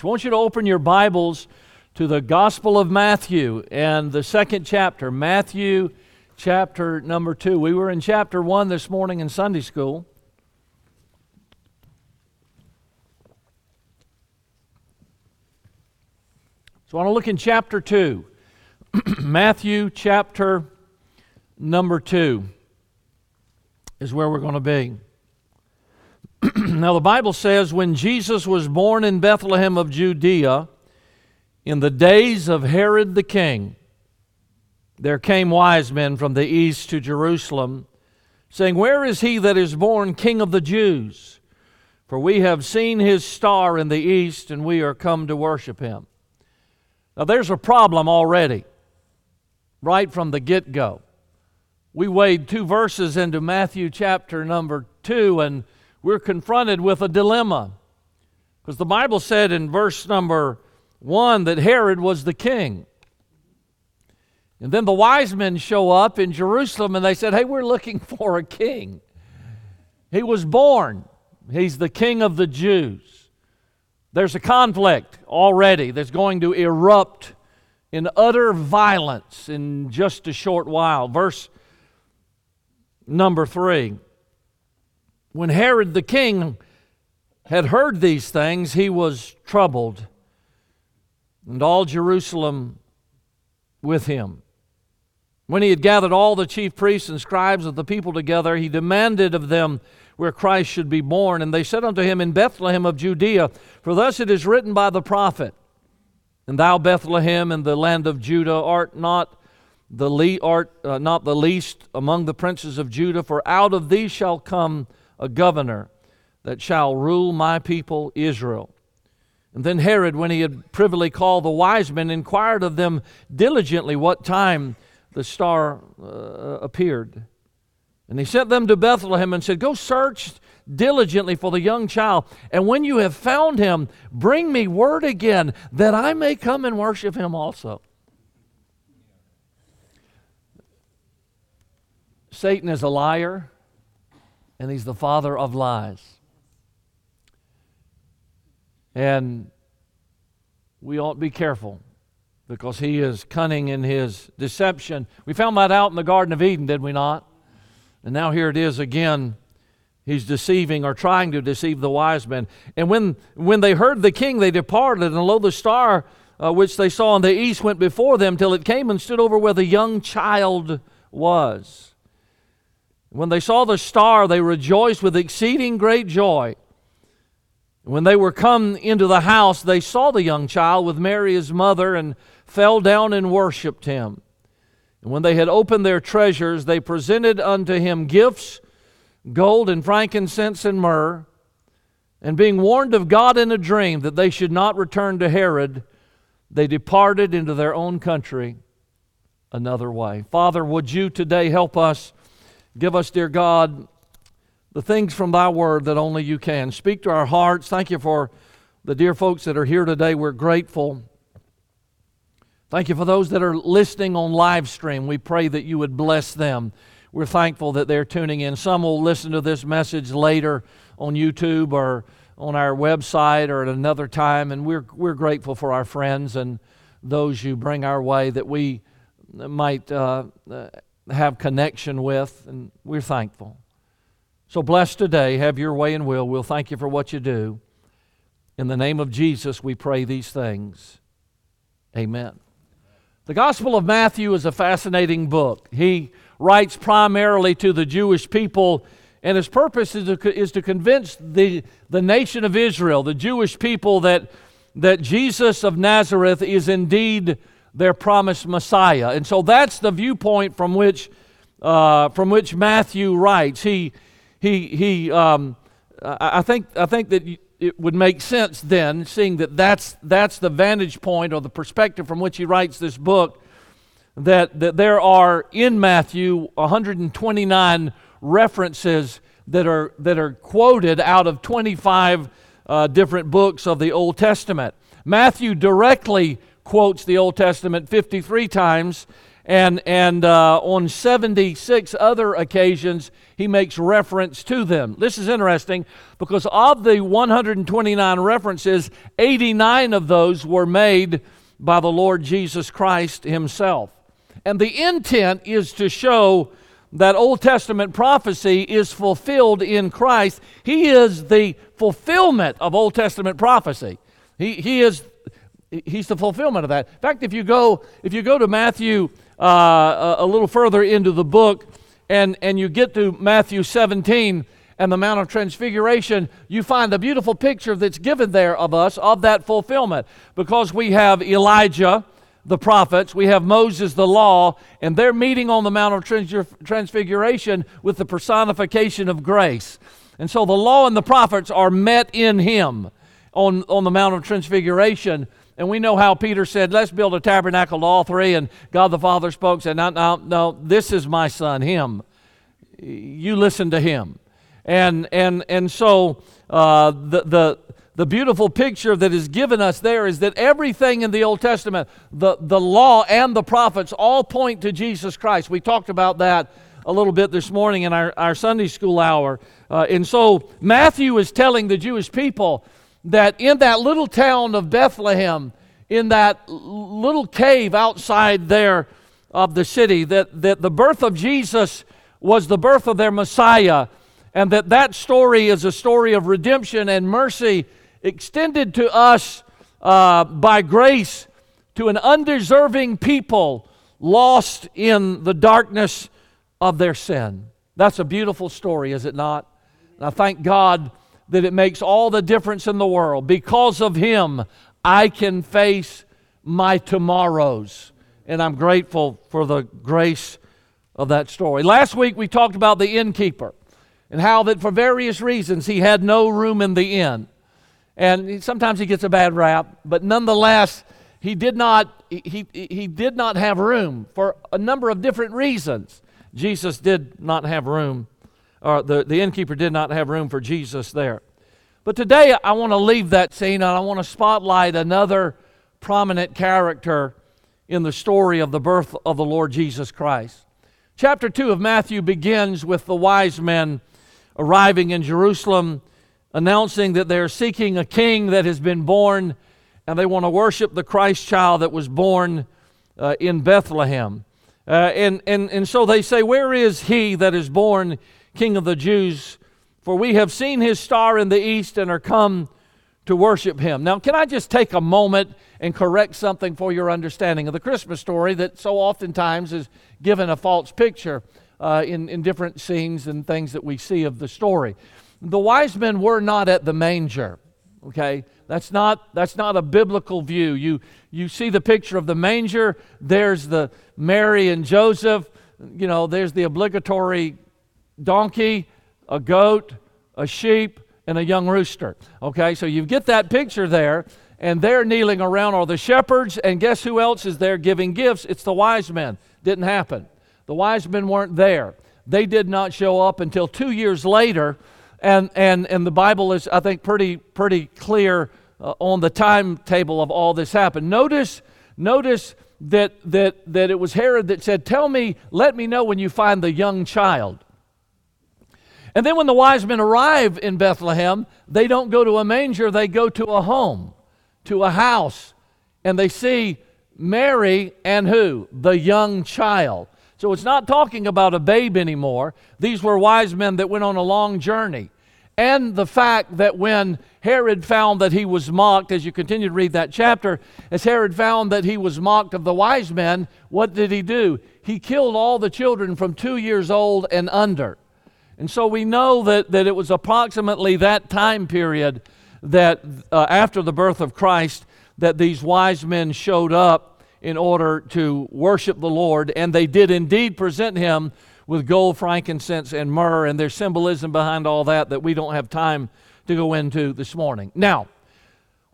I want you to open your Bibles to the Gospel of Matthew and the second chapter, Matthew chapter number 2. We were in chapter 1 this morning in Sunday school. So I want to look in chapter 2. Matthew chapter number 2 is where we're going to be. now, the Bible says when Jesus was born in Bethlehem of Judea, in the days of Herod the king, there came wise men from the east to Jerusalem, saying, Where is he that is born King of the Jews? For we have seen his star in the east, and we are come to worship him. Now, there's a problem already, right from the get go. We wade two verses into Matthew chapter number two, and we're confronted with a dilemma. Because the Bible said in verse number one that Herod was the king. And then the wise men show up in Jerusalem and they said, Hey, we're looking for a king. He was born, he's the king of the Jews. There's a conflict already that's going to erupt in utter violence in just a short while. Verse number three. When Herod the king had heard these things, he was troubled, and all Jerusalem with him. When he had gathered all the chief priests and scribes of the people together, he demanded of them where Christ should be born. And they said unto him, In Bethlehem of Judea, for thus it is written by the prophet, And thou, Bethlehem, in the land of Judah, art not the le- art uh, not the least among the princes of Judah, for out of thee shall come a governor that shall rule my people Israel. And then Herod, when he had privily called the wise men, inquired of them diligently what time the star uh, appeared. And he sent them to Bethlehem and said, Go search diligently for the young child, and when you have found him, bring me word again that I may come and worship him also. Satan is a liar and he's the father of lies. And we ought to be careful because he is cunning in his deception. We found that out in the Garden of Eden, did we not? And now here it is again. He's deceiving or trying to deceive the wise men. And when, when they heard the king, they departed, and lo, the star uh, which they saw in the east went before them till it came and stood over where the young child was. When they saw the star, they rejoiced with exceeding great joy. When they were come into the house, they saw the young child with Mary his mother and fell down and worshipped him. And when they had opened their treasures, they presented unto him gifts gold and frankincense and myrrh. And being warned of God in a dream that they should not return to Herod, they departed into their own country another way. Father, would you today help us? Give us, dear God, the things from thy word that only you can. Speak to our hearts. Thank you for the dear folks that are here today. We're grateful. Thank you for those that are listening on live stream. We pray that you would bless them. We're thankful that they're tuning in. Some will listen to this message later on YouTube or on our website or at another time, and we're, we're grateful for our friends and those you bring our way that we might uh, have connection with, and we're thankful. So bless today. Have your way and will. We'll thank you for what you do. In the name of Jesus, we pray these things. Amen. The Gospel of Matthew is a fascinating book. He writes primarily to the Jewish people, and his purpose is to, is to convince the, the nation of Israel, the Jewish people, that, that Jesus of Nazareth is indeed their promised Messiah. And so that's the viewpoint from which, uh, from which Matthew writes. He, he, he, um, I, think, I think that it would make sense then, seeing that that's, that's the vantage point or the perspective from which he writes this book, that, that there are in Matthew 129 references that are, that are quoted out of 25 uh, different books of the Old Testament. Matthew directly quotes the Old Testament 53 times, And, and uh, on 76 other occasions, he makes reference to them. This is interesting because of the 129 references, 89 of those were made by the Lord Jesus Christ himself. And the intent is to show that Old Testament prophecy is fulfilled in Christ. He is the fulfillment of Old Testament prophecy. He, he is he's the fulfillment of that. In fact, if you go if you go to Matthew uh, a, a little further into the book and and you get to Matthew 17 and the Mount of Transfiguration, you find a beautiful picture that's given there of us of that fulfillment because we have Elijah the prophets, we have Moses, the law, and they're meeting on the Mount of Transfiguration with the personification of grace. And so the law and the prophets are met in him on, on the Mount of Transfiguration. And we know how Peter said, Let's build a tabernacle to all three. And God the Father spoke, said, No, no, no, this is my son, him. You listen to him. And, and, and so uh, the, the, the beautiful picture that is given us there is that everything in the Old Testament, the, the law and the prophets, all point to Jesus Christ. We talked about that a little bit this morning in our, our Sunday school hour. Uh, and so Matthew is telling the Jewish people that in that little town of Bethlehem, in that little cave outside there of the city, that, that the birth of Jesus was the birth of their Messiah, and that that story is a story of redemption and mercy extended to us uh, by grace to an undeserving people lost in the darkness of their sin. That's a beautiful story, is it not? And I thank God that it makes all the difference in the world. Because of Him, I can face my tomorrows. And I'm grateful for the grace of that story. Last week we talked about the innkeeper and how that for various reasons he had no room in the inn and sometimes he gets a bad rap, but nonetheless, he did not, he, he did not have room for a number of different reasons. Jesus did not have room, or the, the innkeeper did not have room for Jesus there. But today I want to leave that scene and I want to spotlight another prominent character in the story of the birth of the Lord Jesus Christ. Chapter 2 of Matthew begins with the wise men arriving in Jerusalem announcing that they're seeking a king that has been born and they want to worship the Christ child that was born uh, in Bethlehem. Uh, and, and, and so they say, Where is he that is born King of the Jews? For we have seen his star in the east and are come to worship him. Now, can I just take a moment and correct something for your understanding of the Christmas story that so oftentimes is given a false picture uh, in, in different scenes and things that we see of the story the wise men were not at the manger okay that's not that's not a biblical view you you see the picture of the manger there's the mary and joseph you know there's the obligatory donkey a goat a sheep and a young rooster. Okay so you get that picture there and they're kneeling around are the shepherds and guess who else is there giving gifts? It's the wise men. Didn't happen. The wise men weren't there. They did not show up until two years later and, and, and the Bible is, I think, pretty, pretty clear uh, on the timetable of all this happened. Notice, notice that, that, that it was Herod that said, Tell me, let me know when you find the young child. And then when the wise men arrive in Bethlehem, they don't go to a manger, they go to a home, to a house, and they see Mary and who? The young child. So it's not talking about a babe anymore. These were wise men that went on a long journey. And the fact that when Herod found that he was mocked, as you continue to read that chapter, as Herod found that he was mocked of the wise men, what did he do? He killed all the children from two years old and under. And so we know that, that it was approximately that time period that uh, after the birth of Christ that these wise men showed up in order to worship the Lord, and they did indeed present him with gold, frankincense, and myrrh, and there's symbolism behind all that that we don't have time to go into this morning. Now,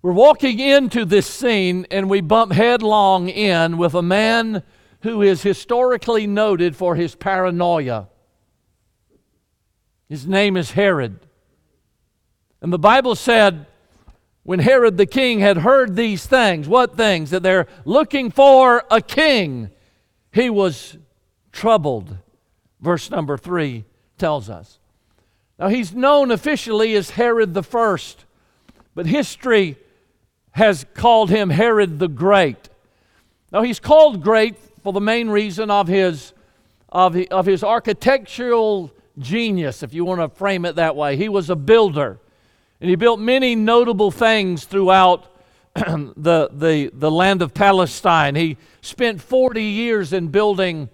we're walking into this scene, and we bump headlong in with a man who is historically noted for his paranoia. His name is Herod. And the Bible said when Herod the king had heard these things, what things? That they're looking for a king. he was troubled, verse number 3 tells us. Now, he's known officially as Herod the First, but history has called him Herod the Great. Now, he's called great for the main reason of his, of his architectural genius, if you want to frame it that way. He was a builder, and he built many notable things throughout the, the, the land of Palestine. He spent 40 years in building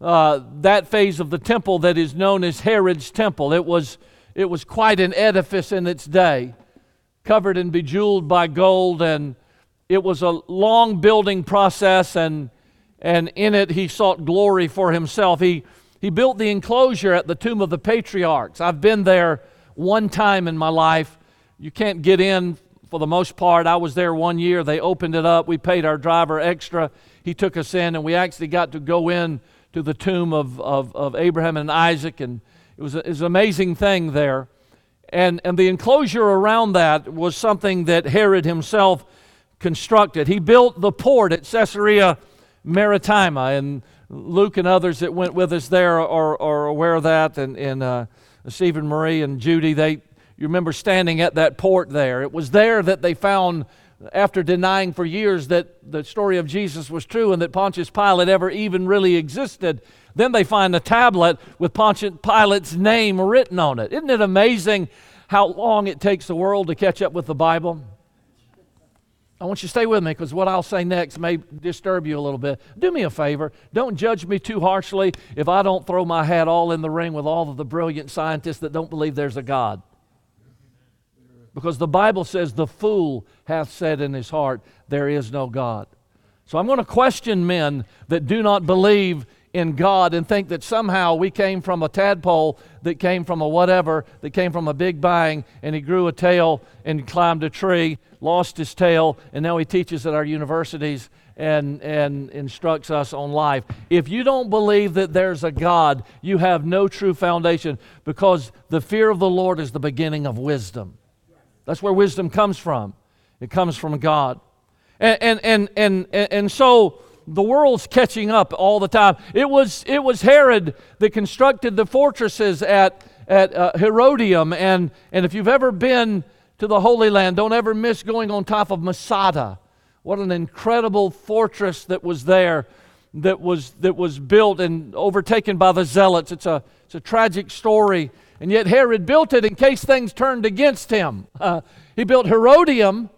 uh, that phase of the temple that is known as Herod's Temple. It was, it was quite an edifice in its day, covered and bejeweled by gold, and it was a long building process, and, and in it he sought glory for himself. He, he built the enclosure at the Tomb of the Patriarchs. I've been there one time in my life. You can't get in for the most part. I was there one year. They opened it up. We paid our driver extra. He took us in, and we actually got to go in to the tomb of, of, of Abraham and Isaac, and it was, a, it was an amazing thing there. And, and the enclosure around that was something that Herod himself constructed. He built the port at Caesarea Maritima, and Luke and others that went with us there are, are aware of that, and, and uh, Stephen Marie and Judy, they, you remember standing at that port there. It was there that they found after denying for years that the story of Jesus was true and that Pontius Pilate ever even really existed, then they find a tablet with Pontius Pilate's name written on it. Isn't it amazing how long it takes the world to catch up with the Bible? I want you to stay with me because what I'll say next may disturb you a little bit. Do me a favor. Don't judge me too harshly if I don't throw my hat all in the ring with all of the brilliant scientists that don't believe there's a God. Because the Bible says, The fool hath said in his heart, There is no God. So I'm going to question men that do not believe in God and think that somehow we came from a tadpole that came from a whatever, that came from a big bang, and he grew a tail and climbed a tree, lost his tail, and now he teaches at our universities and, and instructs us on life. If you don't believe that there's a God, you have no true foundation because the fear of the Lord is the beginning of wisdom. That's where wisdom comes from. It comes from God. And, and, and, and, and so the world's catching up all the time. It was, it was Herod that constructed the fortresses at, at uh, Herodium. And, and if you've ever been to the Holy Land, don't ever miss going on top of Masada. What an incredible fortress that was there that was, that was built and overtaken by the zealots. It's a, it's a tragic story and yet Herod built it in case things turned against him. Uh, he built Herodium,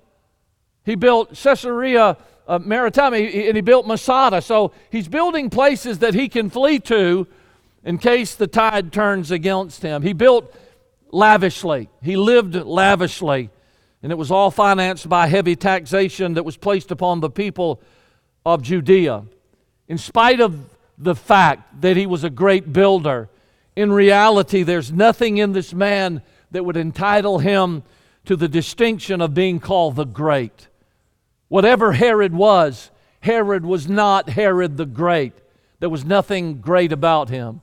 he built Caesarea uh, Maritima, and he built Masada. So he's building places that he can flee to in case the tide turns against him. He built lavishly, he lived lavishly, and it was all financed by heavy taxation that was placed upon the people of Judea. In spite of the fact that he was a great builder, in reality, there's nothing in this man that would entitle him to the distinction of being called the great. Whatever Herod was, Herod was not Herod the Great. There was nothing great about him.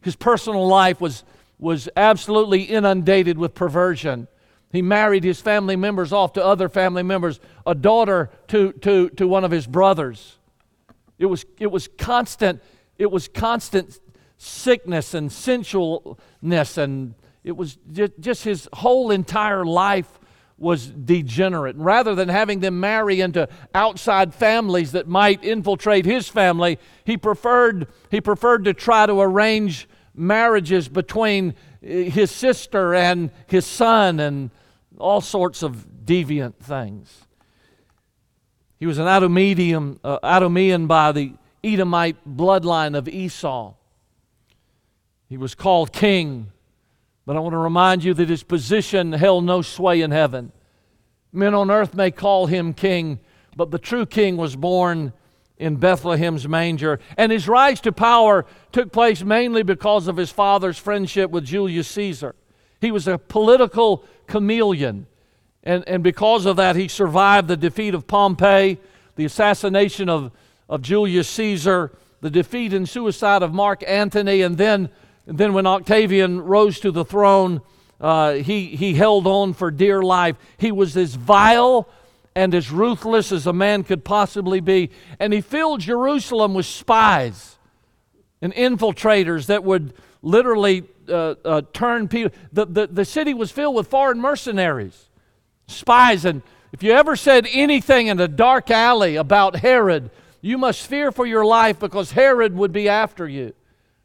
His personal life was, was absolutely inundated with perversion. He married his family members off to other family members, a daughter to, to, to one of his brothers. It was, it was constant, it was constant sickness and sensualness, and it was just just his whole entire life was degenerate. Rather than having them marry into outside families that might infiltrate his family, he preferred, he preferred to try to arrange marriages between eh, his sister and his son and all sorts of deviant things. He was an Idumean, uh, by the Edomite bloodline of Esau. He was called king, but I want to remind you that his position held no sway in heaven. Men on earth may call him king, but the true king was born in Bethlehem's manger. And his rise to power took place mainly because of his father's friendship with Julius Caesar. He was a political chameleon. And, and because of that, he survived the defeat of Pompey, the assassination of, of Julius Caesar, the defeat and suicide of Mark Antony, and then then when Octavian rose to the throne, uh, he, he held on for dear life. He was as vile and as ruthless as a man could possibly be. And he filled Jerusalem with spies and infiltrators that would literally uh, uh, turn people. The, the, the city was filled with foreign mercenaries, spies. And if you ever said anything in a dark alley about Herod, you must fear for your life because Herod would be after you.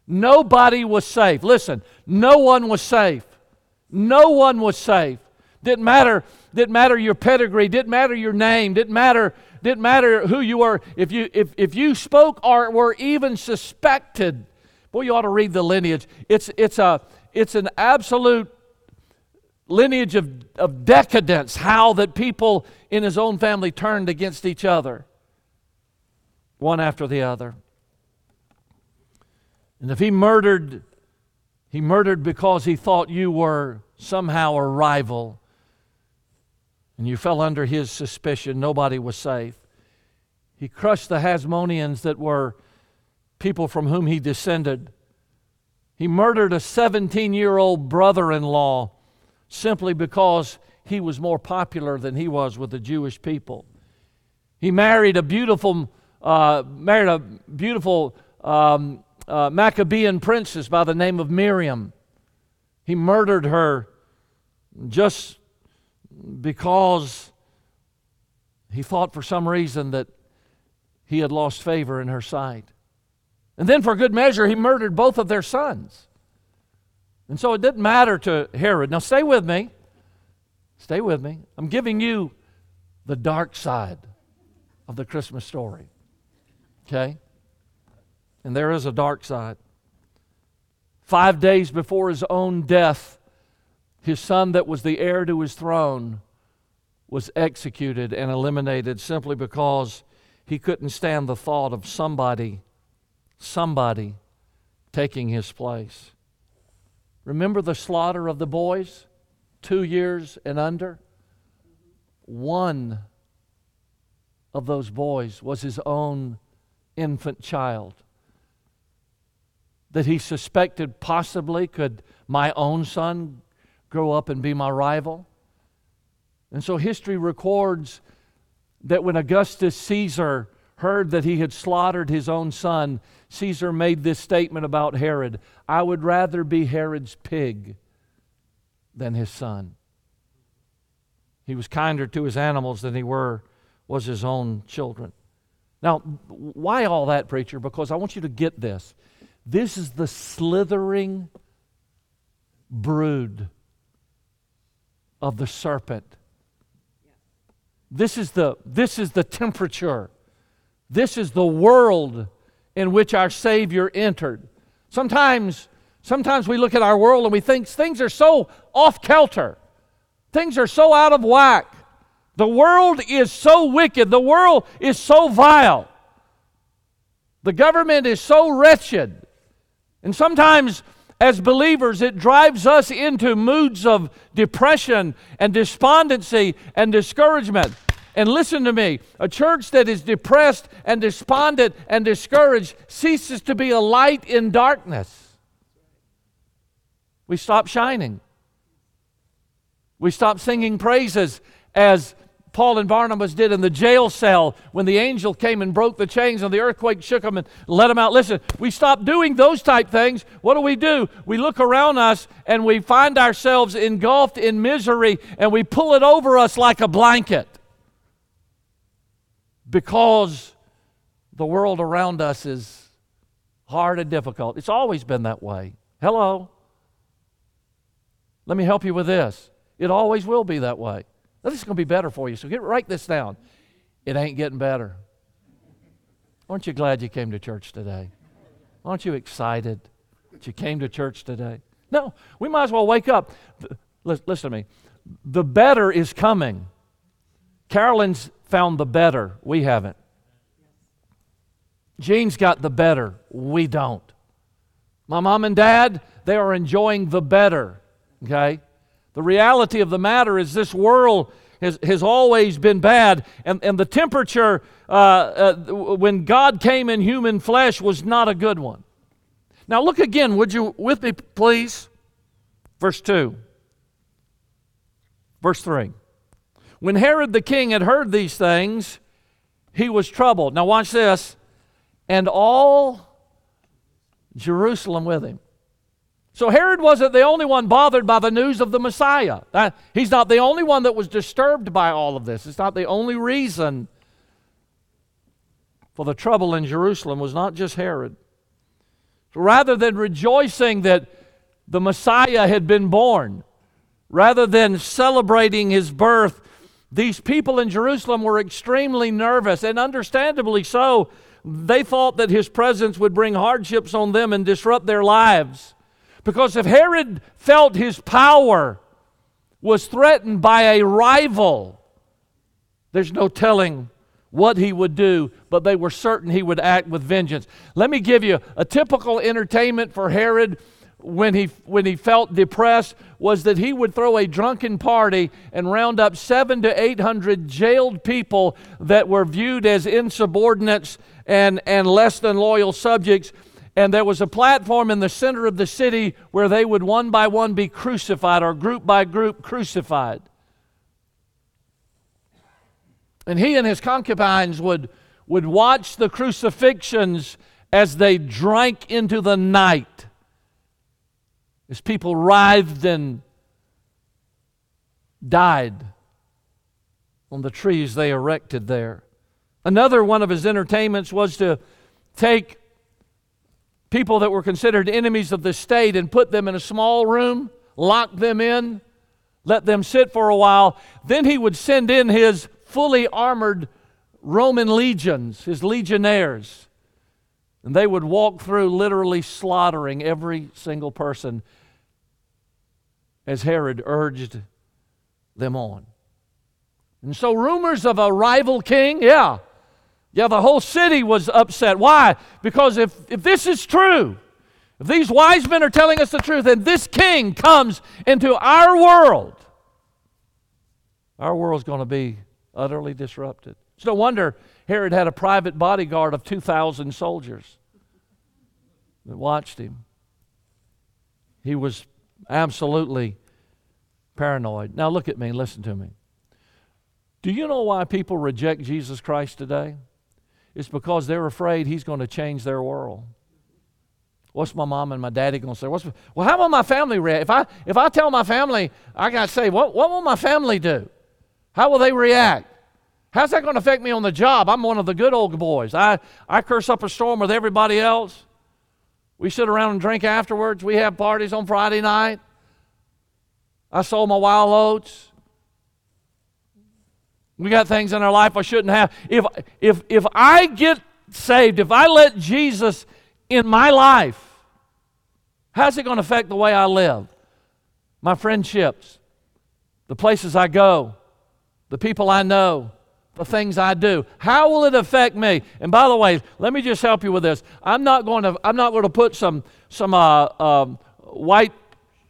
Nobody was safe. Listen, no one was safe. No one was safe. Didn't matter, didn't matter your pedigree, didn't matter your name, didn't matter, didn't matter who you were. If you if, if you spoke or were even suspected, boy, you ought to read the lineage. It's it's a it's an absolute lineage of, of decadence, how that people in his own family turned against each other, one after the other. And if he murdered, he murdered because he thought you were somehow a rival and you fell under his suspicion, nobody was safe. He crushed the Hasmoneans that were people from whom he descended. He murdered a 17 year old brother in law simply because he was more popular than he was with the Jewish people. He married a beautiful, uh, married a beautiful um, uh, Maccabean princess by the name of Miriam. He murdered her just because he thought for some reason that he had lost favor in her sight. And then, for good measure, he murdered both of their sons. And so it didn't matter to Herod. Now, stay with me. Stay with me. I'm giving you the dark side of the Christmas story. Okay? And there is a dark side. Five days before his own death, his son that was the heir to his throne was executed and eliminated simply because he couldn't stand the thought of somebody, somebody taking his place. Remember the slaughter of the boys, two years and under? One of those boys was his own infant child that he suspected possibly could my own son grow up and be my rival. And so history records that when Augustus Caesar heard that he had slaughtered his own son, Caesar made this statement about Herod I would rather be Herod's pig than his son. He was kinder to his animals than he were was his own children. Now, why all that, preacher? Because I want you to get this. This is the slithering brood of the serpent. This is the, this is the temperature. This is the world in which our Savior entered. Sometimes, sometimes we look at our world and we think things are so off kilter, things are so out of whack. The world is so wicked, the world is so vile, the government is so wretched. And sometimes as believers, it drives us into moods of depression and despondency and discouragement. And listen to me a church that is depressed and despondent and discouraged ceases to be a light in darkness. We stop shining. We stop singing praises as Paul and Barnabas did in the jail cell when the angel came and broke the chains and the earthquake shook them and let them out. Listen, we stop doing those type things. What do we do? We look around us and we find ourselves engulfed in misery and we pull it over us like a blanket because the world around us is hard and difficult. It's always been that way. Hello? Let me help you with this. It always will be that way. This is going to be better for you. So get write this down. It ain't getting better. Aren't you glad you came to church today? Aren't you excited that you came to church today? No, we might as well wake up. Listen to me. The better is coming. Carolyn's found the better. We haven't. Jean's got the better. We don't. My mom and dad, they are enjoying the better. Okay? The reality of the matter is, this world has, has always been bad, and, and the temperature uh, uh, when God came in human flesh was not a good one. Now, look again, would you, with me, please? Verse 2. Verse 3. When Herod the king had heard these things, he was troubled. Now, watch this. And all Jerusalem with him. So Herod wasn't the only one bothered by the news of the Messiah. He's not the only one that was disturbed by all of this. It's not the only reason for the trouble in Jerusalem was not just Herod. Rather than rejoicing that the Messiah had been born, rather than celebrating his birth, these people in Jerusalem were extremely nervous, and understandably so. They thought that his presence would bring hardships on them and disrupt their lives. Because if Herod felt his power was threatened by a rival, there's no telling what he would do, but they were certain he would act with vengeance. Let me give you a typical entertainment for Herod when he, when he felt depressed was that he would throw a drunken party and round up seven to eight hundred jailed people that were viewed as insubordinates and, and less than loyal subjects. And there was a platform in the center of the city where they would one by one be crucified or group by group crucified. And he and his concubines would, would watch the crucifixions as they drank into the night as people writhed and died on the trees they erected there. Another one of his entertainments was to take people that were considered enemies of the state and put them in a small room, lock them in, let them sit for a while. Then he would send in his fully armored Roman legions, his legionnaires, and they would walk through literally slaughtering every single person as Herod urged them on. And so, rumors of a rival king, yeah, yeah, the whole city was upset. Why? Because if, if this is true, if these wise men are telling us the truth, and this king comes into our world, our world's going to be utterly disrupted. It's no wonder Herod had a private bodyguard of 2,000 soldiers that watched him. He was absolutely paranoid. Now, look at me, listen to me. Do you know why people reject Jesus Christ today? It's because they're afraid he's going to change their world. What's my mom and my daddy going to say? What's, well, how will my family react? If I, if I tell my family I got saved, what, what will my family do? How will they react? How's that going to affect me on the job? I'm one of the good old boys. I, I curse up a storm with everybody else. We sit around and drink afterwards. We have parties on Friday night. I sold my wild oats. We got things in our life I shouldn't have. If, if, if I get saved, if I let Jesus in my life, how's it going to affect the way I live? My friendships, the places I go, the people I know, the things I do. How will it affect me? And by the way, let me just help you with this. I'm not going to, I'm not going to put some, some uh, um, white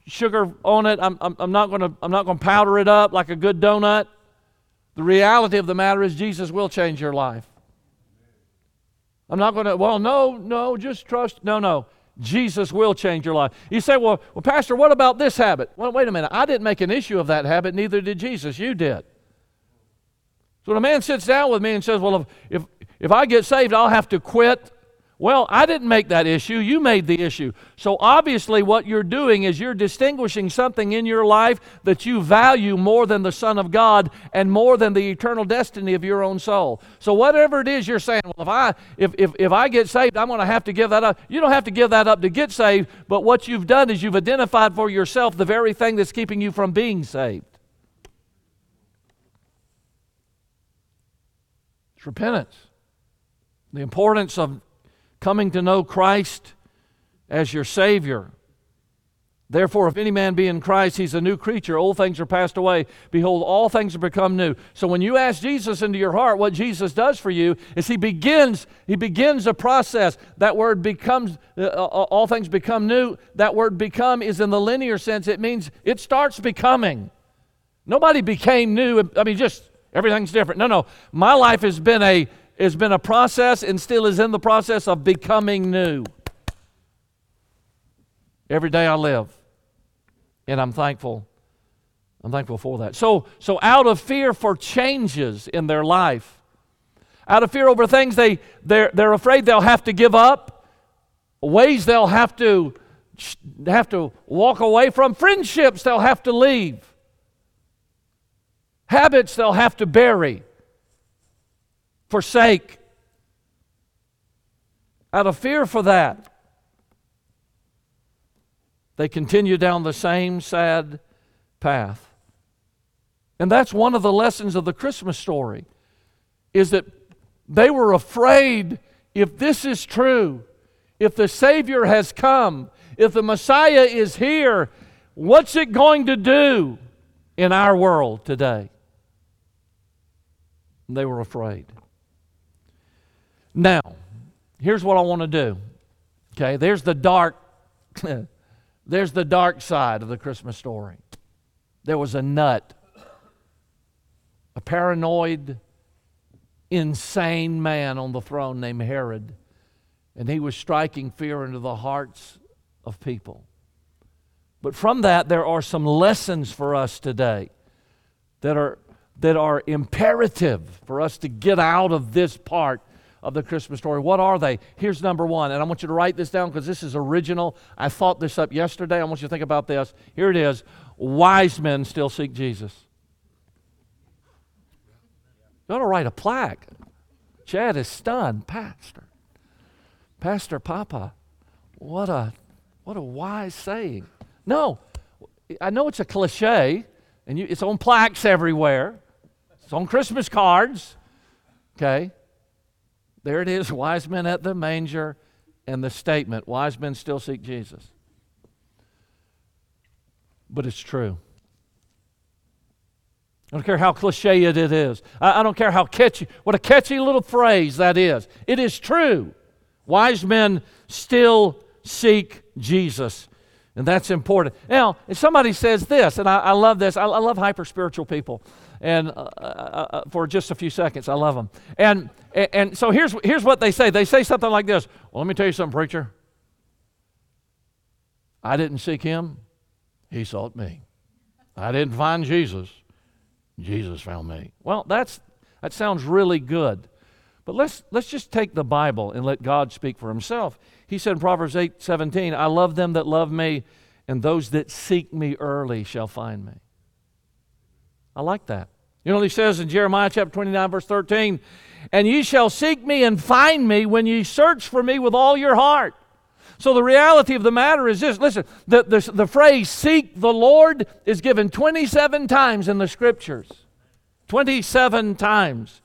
sugar on it. I'm, I'm, I'm not going to, I'm not going to powder it up like a good donut. The reality of the matter is, Jesus will change your life. I'm not going to, well, no, no, just trust. No, no. Jesus will change your life. You say, well, well, Pastor, what about this habit? Well, wait a minute. I didn't make an issue of that habit, neither did Jesus. You did. So when a man sits down with me and says, well, if, if, if I get saved, I'll have to quit well, I didn't make that issue. You made the issue. So obviously, what you're doing is you're distinguishing something in your life that you value more than the Son of God and more than the eternal destiny of your own soul. So whatever it is you're saying, well, if I if if, if I get saved, I'm going to have to give that up. You don't have to give that up to get saved, but what you've done is you've identified for yourself the very thing that's keeping you from being saved. It's repentance. The importance of coming to know Christ as your Savior. Therefore, if any man be in Christ, he's a new creature. Old things are passed away. Behold, all things have become new. So when you ask Jesus into your heart, what Jesus does for you is he begins, he begins a process. That word becomes, uh, uh, all things become new. That word become is in the linear sense. It means it starts becoming. Nobody became new. I mean, just everything's different. No, no. My life has been a has been a process and still is in the process of becoming new. Every day I live. And I'm thankful I'm thankful for that. So, so out of fear for changes in their life, out of fear over things they, they're, they're afraid they'll have to give up, ways they'll have to, have to walk away from, friendships they'll have to leave, habits they'll have to bury, forsake. Out of fear for that, they continue down the same sad path. And that's one of the lessons of the Christmas story is that they were afraid if this is true, if the Savior has come, if the Messiah is here, what's it going to do in our world today? And they were afraid. Now, here's what I want to do. Okay, there's the dark there's the dark side of the Christmas story. There was a nut, a paranoid insane man on the throne named Herod, and he was striking fear into the hearts of people. But from that, there are some lessons for us today that are, that are imperative for us to get out of this part of the Christmas story. What are they? Here's number one, and I want you to write this down because this is original. I thought this up yesterday. I want you to think about this. Here it is Wise men still seek Jesus. You ought to write a plaque. Chad is stunned. Pastor. Pastor Papa. What a what a wise saying. No, I know it's a cliche, and you, it's on plaques everywhere. It's on Christmas cards. Okay. There it is, wise men at the manger, and the statement, wise men still seek Jesus. But it's true. I don't care how cliche it is. I, I don't care how catchy, what a catchy little phrase that is. It is true. Wise men still seek Jesus. And that's important. Now, if somebody says this, and I, I love this, I, I, love hyper spiritual people, and uh, uh, uh, for just a few seconds, I love them. And, and, so here's, here's what they say they say something like this Well, let me tell you something, preacher. I didn't seek him, he sought me. I didn't find Jesus, Jesus found me. Well, that's, that sounds really good. But let's, let's just take the Bible and let God speak for himself. He said in Proverbs 8 17, I love them that love me, and those that seek me early shall find me. I like that. You know what he says in Jeremiah chapter 29, verse 13? And ye shall seek me and find me when ye search for me with all your heart. So the reality of the matter is this listen, the, the, the phrase seek the Lord is given 27 times in the scriptures. 27 times.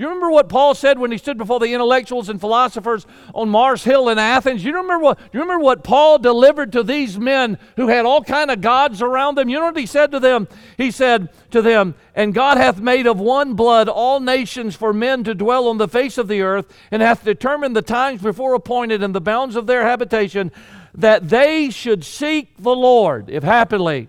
You remember what Paul said when he stood before the intellectuals and philosophers on Mars Hill in Athens? You remember what you remember what Paul delivered to these men who had all kind of gods around them? You know what he said to them? He said to them, "And God hath made of one blood all nations for men to dwell on the face of the earth, and hath determined the times before appointed and the bounds of their habitation, that they should seek the Lord, if happily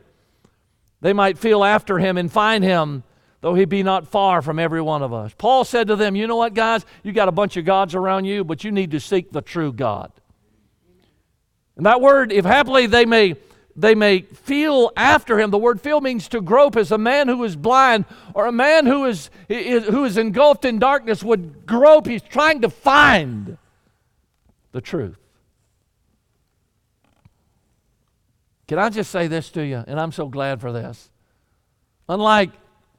they might feel after him and find him." Though he be not far from every one of us. Paul said to them, You know what, guys? You got a bunch of gods around you, but you need to seek the true God. And that word, if happily they may they may feel after him. The word feel means to grope as a man who is blind or a man who is, is, who is engulfed in darkness would grope. He's trying to find the truth. Can I just say this to you? And I'm so glad for this. Unlike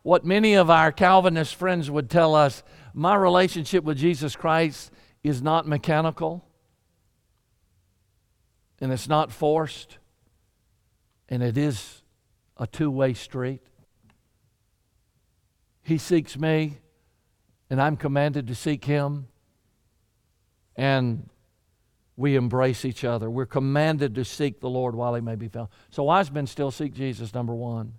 what many of our Calvinist friends would tell us my relationship with Jesus Christ is not mechanical and it's not forced and it is a two way street. He seeks me and I'm commanded to seek him and we embrace each other. We're commanded to seek the Lord while he may be found. So wise men still seek Jesus, number one.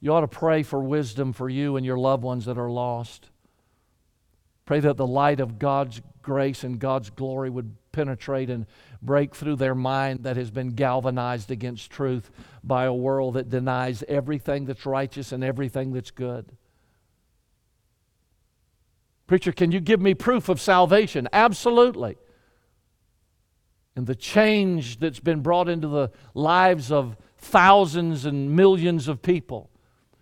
You ought to pray for wisdom for you and your loved ones that are lost. Pray that the light of God's grace and God's glory would penetrate and break through their mind that has been galvanized against truth by a world that denies everything that's righteous and everything that's good. Preacher, can you give me proof of salvation? Absolutely. and the change that's been brought into the lives of thousands and millions of people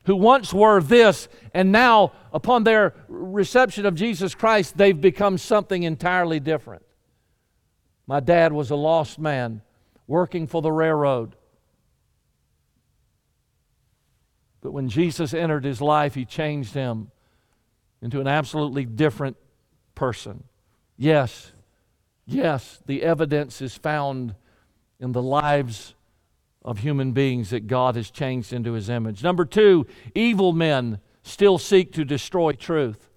who once were this, and now, upon their reception of Jesus Christ, they've become something entirely different. My dad was a lost man working for the railroad. But when Jesus entered his life, he changed him into an absolutely different person. Yes, yes, the evidence is found in the lives of human beings that God has changed into his image. Number two, evil men still seek to destroy truth.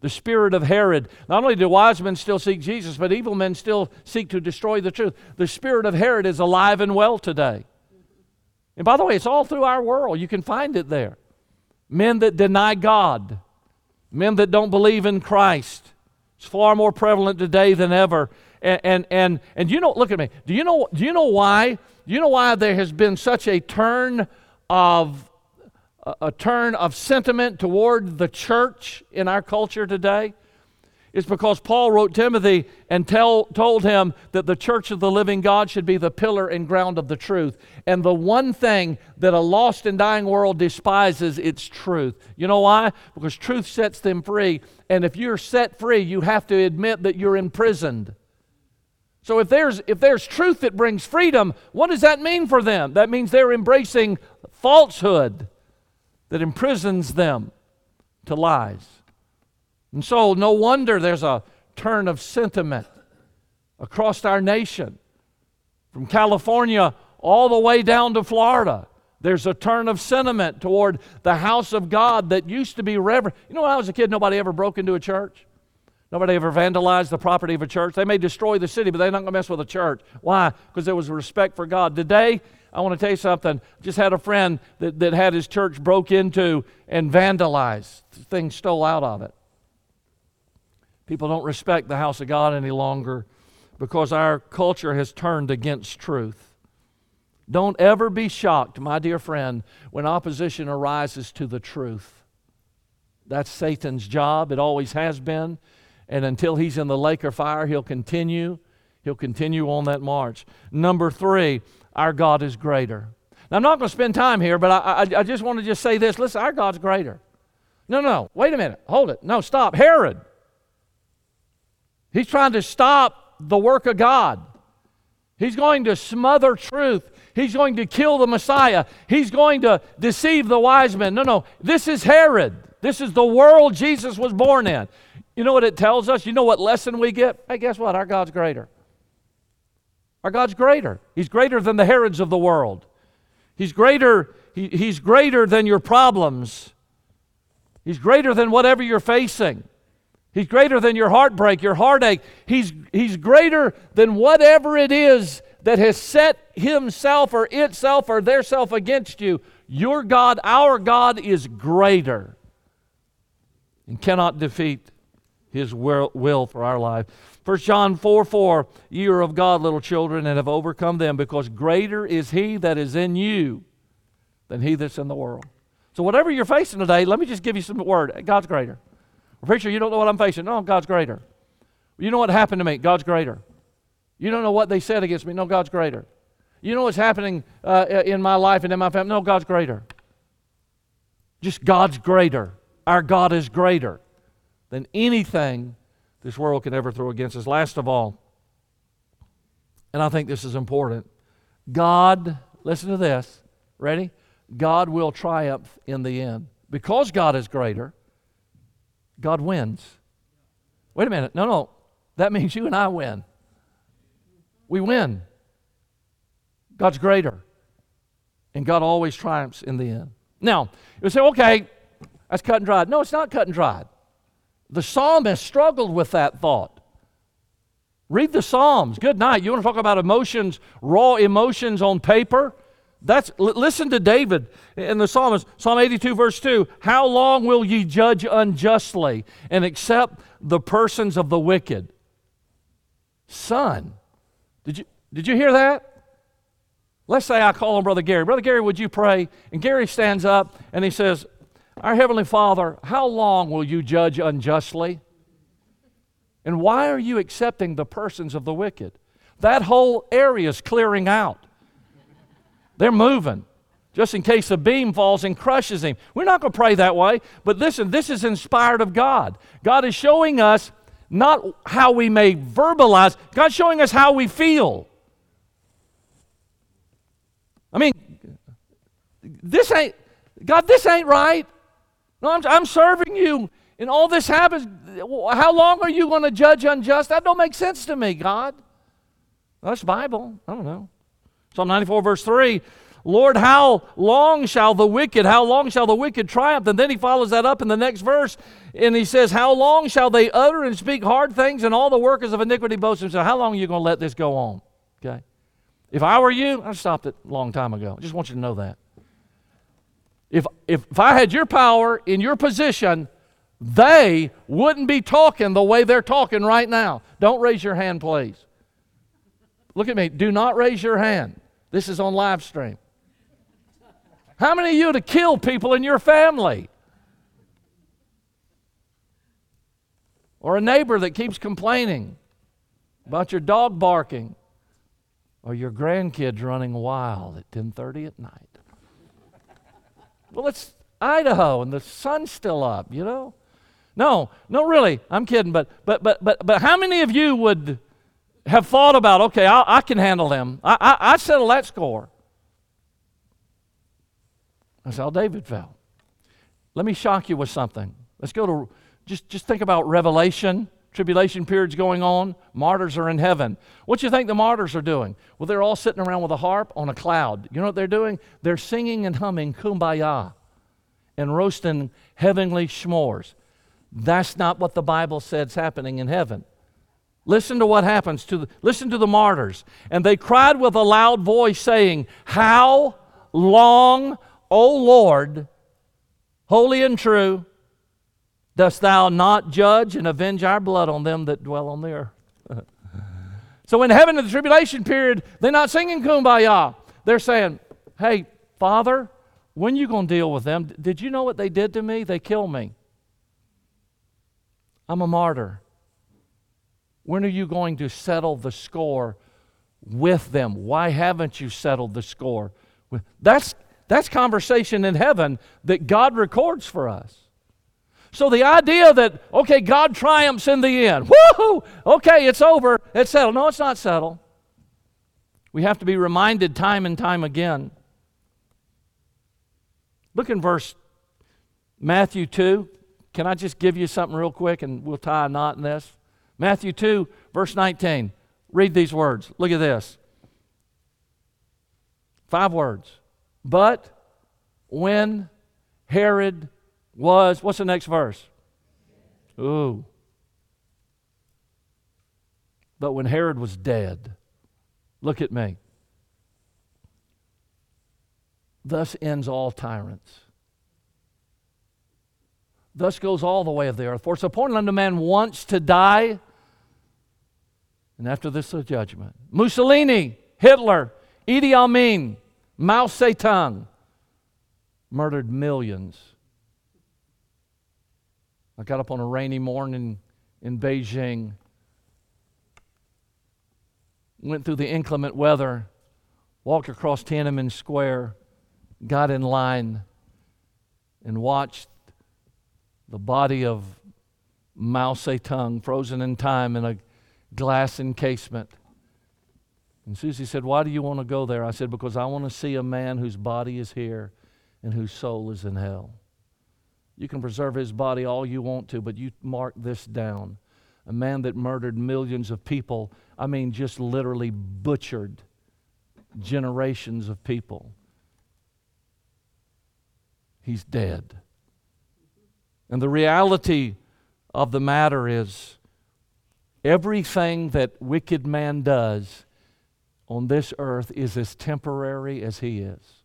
The spirit of Herod, not only do wise men still seek Jesus, but evil men still seek to destroy the truth. The spirit of Herod is alive and well today. And by the way, it's all through our world. You can find it there. Men that deny God, men that don't believe in Christ. It's far more prevalent today than ever. And, and, and, and you know, look at me. Do you know, do you know why? You know why there has been such a turn of a turn of sentiment toward the church in our culture today? It's because Paul wrote Timothy and tell, told him that the church of the living God should be the pillar and ground of the truth. And the one thing that a lost and dying world despises, it's truth. You know why? Because truth sets them free. And if you're set free, you have to admit that you're imprisoned. So if there's if there's truth that brings freedom, what does that mean for them? That means they're embracing falsehood that imprisons them to lies. And so no wonder there's a turn of sentiment across our nation. From California all the way down to Florida. There's a turn of sentiment toward the house of God that used to be reverent. You know, when I was a kid, nobody ever broke into a church. Nobody ever vandalized the property of a church. They may destroy the city, but they're not going to mess with a church. Why? Because there was respect for God. Today, I want to tell you something. Just had a friend that, that had his church broke into and vandalized. Things stole out of it. People don't respect the house of God any longer because our culture has turned against truth. Don't ever be shocked, my dear friend, when opposition arises to the truth. That's Satan's job. It always has been. And until he's in the lake of fire, he'll continue. He'll continue on that march. Number three, our God is greater. Now, I'm not going to spend time here, but I, I, I just want to just say this. Listen, our God's greater. No, no, wait a minute. Hold it. No, stop. Herod. He's trying to stop the work of God. He's going to smother truth. He's going to kill the Messiah. He's going to deceive the wise men. No, no. This is Herod. This is the world Jesus was born in. You know what it tells us? You know what lesson we get? Hey, guess what? Our God's greater. Our God's greater. He's greater than the Herods of the world. He's greater, he, he's greater than your problems. He's greater than whatever you're facing. He's greater than your heartbreak, your heartache. He's, he's greater than whatever it is that has set himself or itself or their self against you. Your God, our God, is greater and cannot defeat his will for our life. 1 John 4 4, you are of God, little children, and have overcome them, because greater is he that is in you than he that's in the world. So, whatever you're facing today, let me just give you some word. God's greater. Preacher, you don't know what I'm facing. No, God's greater. You know what happened to me? God's greater. You don't know what they said against me. No, God's greater. You know what's happening uh, in my life and in my family. No, God's greater. Just God's greater. Our God is greater than anything this world can ever throw against us. Last of all, and I think this is important God, listen to this. Ready? God will triumph in the end. Because God is greater, God wins. Wait a minute. No, no. That means you and I win. We win. God's greater. And God always triumphs in the end. Now, you say, okay, that's cut and dried. No, it's not cut and dried. The psalmist struggled with that thought. Read the Psalms. Good night. You want to talk about emotions, raw emotions on paper? That's listen to David in the Psalmist, Psalm 82, verse 2. How long will ye judge unjustly and accept the persons of the wicked? Son, did you did you hear that? Let's say I call on Brother Gary. Brother Gary, would you pray? And Gary stands up and he says, our Heavenly Father, how long will you judge unjustly? And why are you accepting the persons of the wicked? That whole area is clearing out. They're moving just in case a beam falls and crushes him. We're not going to pray that way, but listen, this is inspired of God. God is showing us not how we may verbalize, God's showing us how we feel. I mean, this ain't, God, this ain't right. No, I'm, I'm serving you, and all this happens. How long are you going to judge unjust? That don't make sense to me, God. That's Bible. I don't know. Psalm 94, verse 3 Lord, how long shall the wicked, how long shall the wicked triumph? And then he follows that up in the next verse and he says, How long shall they utter and speak hard things and all the workers of iniquity boast and themselves? How long are you going to let this go on? Okay. If I were you, I'd stopped it a long time ago. I just want you to know that. If, if, if I had your power in your position, they wouldn't be talking the way they're talking right now. Don't raise your hand, please. Look at me. Do not raise your hand. This is on live stream. How many of you to kill people in your family? Or a neighbor that keeps complaining about your dog barking or your grandkids running wild at 10:30 at night. Well, it's Idaho and the sun's still up, you know? No, no really, I'm kidding, but but but but but how many of you would have thought about, okay, I, I can handle them. I, I, I settle that score. That's how David felt. Let me shock you with something. Let's go to just, just think about Revelation. Tribulation period's going on. Martyrs are in heaven. What do you think the martyrs are doing? Well, they're all sitting around with a harp on a cloud. You know what they're doing? They're singing and humming kumbaya and roasting heavenly s'mores. That's not what the Bible says happening in heaven. Listen to what happens to the, listen to the martyrs. And they cried with a loud voice, saying, How long, O Lord, holy and true, dost thou not judge and avenge our blood on them that dwell on the earth? so in heaven in the tribulation period, they're not singing kumbaya. They're saying, Hey, Father, when you going to deal with them? Did you know what they did to me? They killed me. I'm a martyr. When are you going to settle the score with them? Why haven't you settled the score? That's, that's conversation in heaven that God records for us. So the idea that, okay, God triumphs in the end, woohoo, okay, it's over, it's settled. No, it's not settled. We have to be reminded time and time again. Look in verse Matthew 2. Can I just give you something real quick and we'll tie a knot in this? Matthew 2, verse 19. Read these words. Look at this. Five words. But when Herod was, what's the next verse? Ooh. But when Herod was dead, look at me. Thus ends all tyrants. Thus goes all the way of the earth. For it's appointed unto man once to die, and after this a judgment. Mussolini, Hitler, Idi Amin, Mao Zedong murdered millions. I got up on a rainy morning in Beijing, went through the inclement weather, walked across Tiananmen Square, got in line, and watched the body of Mao Zedong frozen in time in a glass encasement. And Susie said, Why do you want to go there? I said, Because I want to see a man whose body is here and whose soul is in hell. You can preserve his body all you want to, but you mark this down. A man that murdered millions of people, I mean, just literally butchered generations of people. He's dead. And the reality of the matter is everything that wicked man does on this earth is as temporary as he is.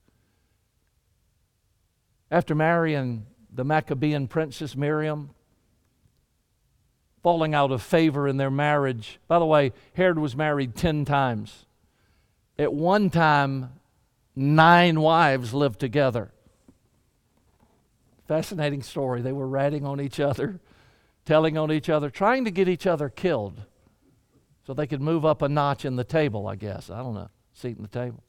After marrying the Maccabean princess Miriam, falling out of favor in their marriage. By the way, Herod was married 10 times. At one time, nine wives lived together. Fascinating story. They were ratting on each other, telling on each other, trying to get each other killed. so they could move up a notch in the table, I guess. I don't know, seat in the table.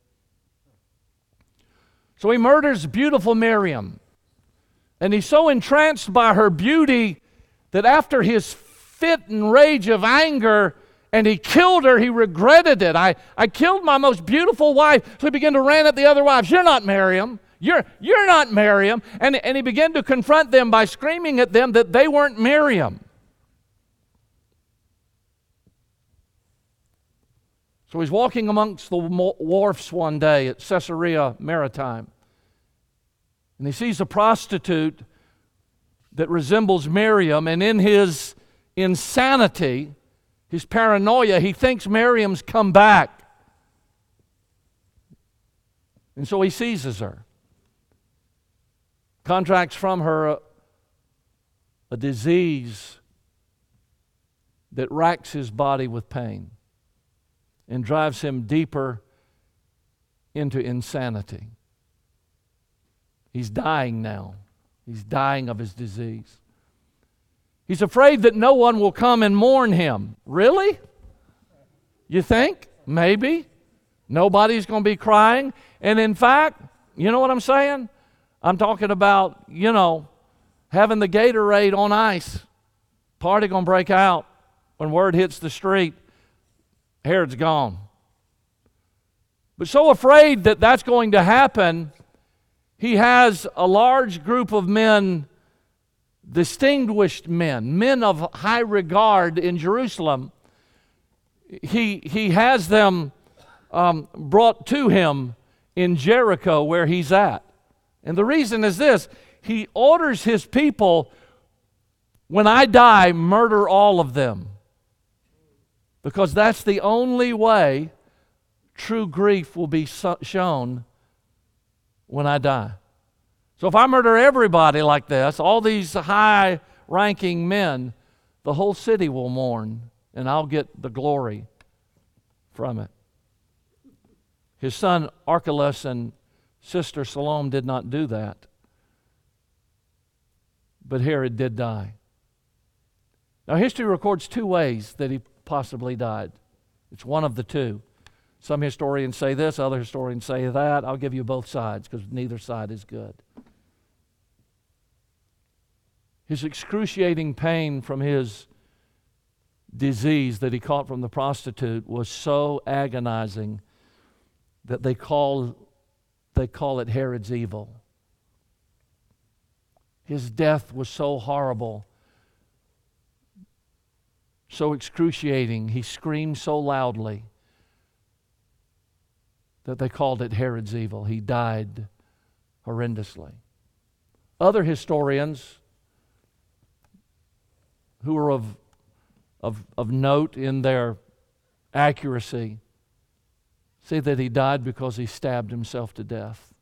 So he murders beautiful Miriam. And he's so entranced by her beauty that after his fit and rage of anger, and he killed her, he regretted it. I, I killed my most beautiful wife. So he began to rant at the other wives, You're not Miriam. You're, you're not Miriam. And, and he began to confront them by screaming at them that they weren't Miriam. So he's walking amongst the wharfs one day at Caesarea Maritime. And he sees a prostitute that resembles Miriam, and in his insanity, his paranoia, he thinks Miriam's come back. And so he seizes her, contracts from her a, a disease that racks his body with pain and drives him deeper into insanity. He's dying now. He's dying of his disease. He's afraid that no one will come and mourn him. Really? You think? Maybe. Nobody's going to be crying. And in fact, you know what I'm saying? I'm talking about, you know, having the Gatorade on ice. Party going to break out when word hits the street. Herod's gone. But so afraid that that's going to happen, he has a large group of men, distinguished men, men of high regard in Jerusalem. He, he has them um, brought to him in Jericho where he's at. And the reason is this he orders his people, when I die, murder all of them. Because that's the only way true grief will be shown when I die. So if I murder everybody like this, all these high ranking men, the whole city will mourn, and I'll get the glory from it. His son Archelaus and sister Salome did not do that. But Herod did die. Now, history records two ways that he possibly died. It's one of the two. Some historians say this, other historians say that. I'll give you both sides because neither side is good. His excruciating pain from his disease that he caught from the prostitute was so agonizing that they call, they call it Herod's evil. His death was so horrible so excruciating, he screamed so loudly that they called it Herod's evil. He died horrendously. Other historians who are of, of, of note in their accuracy say that he died because he stabbed himself to death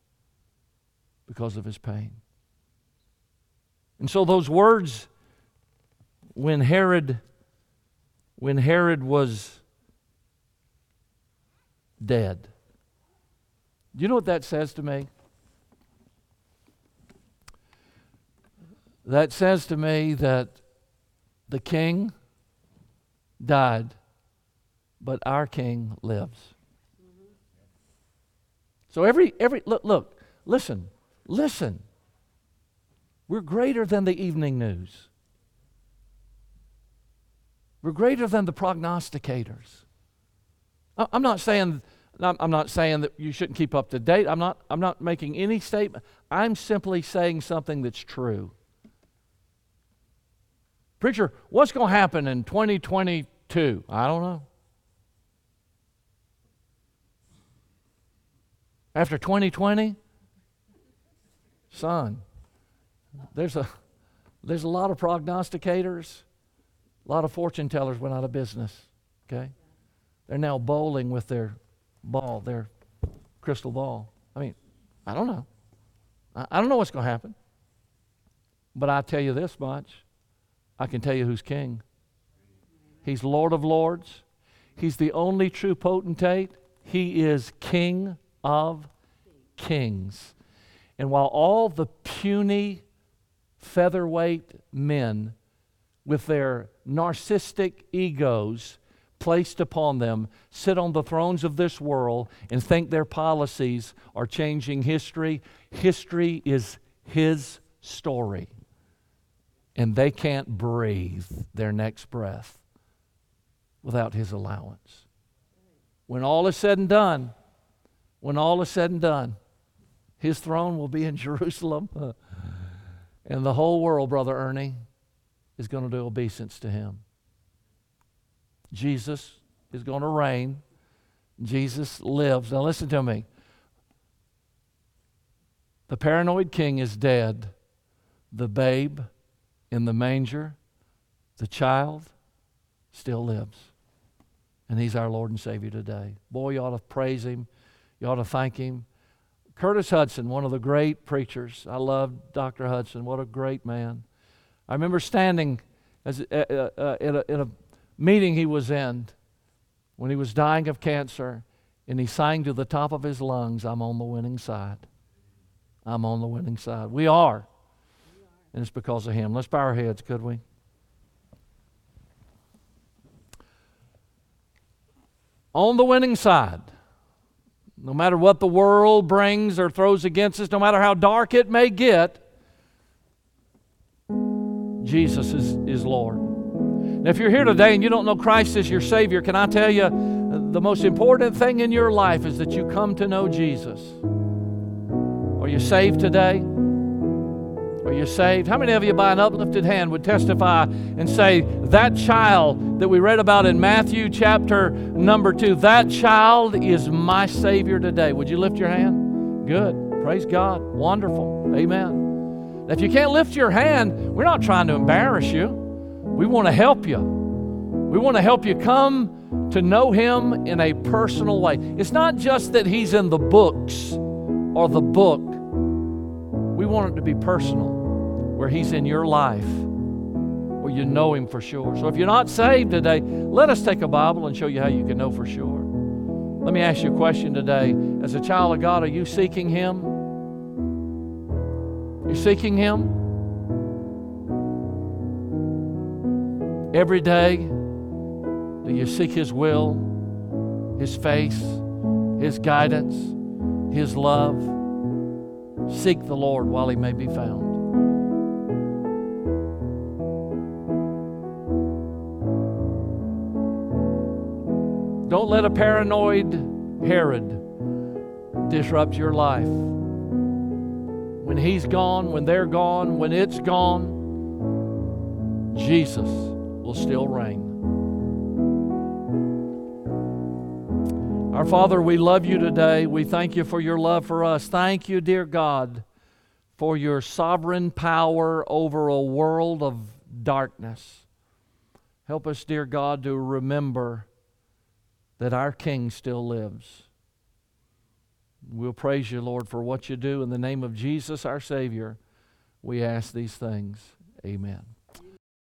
because of his pain. And so, those words, when Herod when Herod was dead. Do you know what that says to me? That says to me that the king died, but our king lives. So every every look look listen listen. We're greater than the evening news. We're greater than the prognosticators. I'm not saying I'm not saying that you shouldn't keep up to date. I'm not, I'm not making any statement. I'm simply saying something that's true. Preacher, what's going to happen in 2022? I don't know. After 2020? Son, there's a, there's a lot of prognosticators a lot of fortune tellers went out of business. Okay? They're now bowling with their ball, their crystal ball. I mean, I don't know. I, don't know what's going to happen. But I tell you this much I can tell you who's king. He's Lord of Lords, He's the only true potentate. He is King of kings. And while all the puny, featherweight men with their narcissistic egos placed upon them sit on the thrones of this world and think their policies are changing history. History is His story. And they can't breathe their next breath without His allowance. When all is said and done, when all is said and done, His throne will be in Jerusalem. and the whole world, Brother Ernie, is going to do obeisance to Him. Jesus is going to reign. Jesus lives. Now, listen to me. The paranoid king is dead. The babe in the manger, the child, still lives. And he's our Lord and Savior today. Boy, you ought to praise him. You ought to thank him. Curtis Hutson, one of the great preachers. I love Dr. Hutson. What a great man. I remember standing as, uh, uh, uh, in, a, in a meeting he was in when he was dying of cancer, and he sang to the top of his lungs, I'm on the winning side. I'm on the winning side. We are. And it's because of him. Let's bow our heads, could we? On the winning side. No matter what the world brings or throws against us, no matter how dark it may get, Jesus is, is Lord. Now, if you're here today and you don't know Christ as your Savior, can I tell you the most important thing in your life is that you come to know Jesus? Are you saved today? Are you saved? How many of you, by an uplifted hand, would testify and say, That child that we read about in Matthew chapter number two, that child is my Savior today? Would you lift your hand? Good. Praise God. Wonderful. Amen. If you can't lift your hand, we're not trying to embarrass you. We want to help you. We want to help you come to know Him in a personal way. It's not just that He's in the books or the book, we want it to be personal, where He's in your life, where you know Him for sure. So if you're not saved today, let us take a Bible and show you how you can know for sure. Let me ask you a question today. As a child of God, are you seeking Him? Are you seeking Him? Every day, do you seek His will, His face, His guidance, His love? Seek the Lord while He may be found. Don't let a paranoid Herod disrupt your life. When he's gone, when they're gone, when it's gone, Jesus will still reign. Our Father, we love you today. We thank you for your love for us. Thank you, dear God, for your sovereign power over a world of darkness. Help us, dear God, to remember that our King still lives. We'll praise you, Lord, for what you do. In the name of Jesus, our Savior, we ask these things. Amen.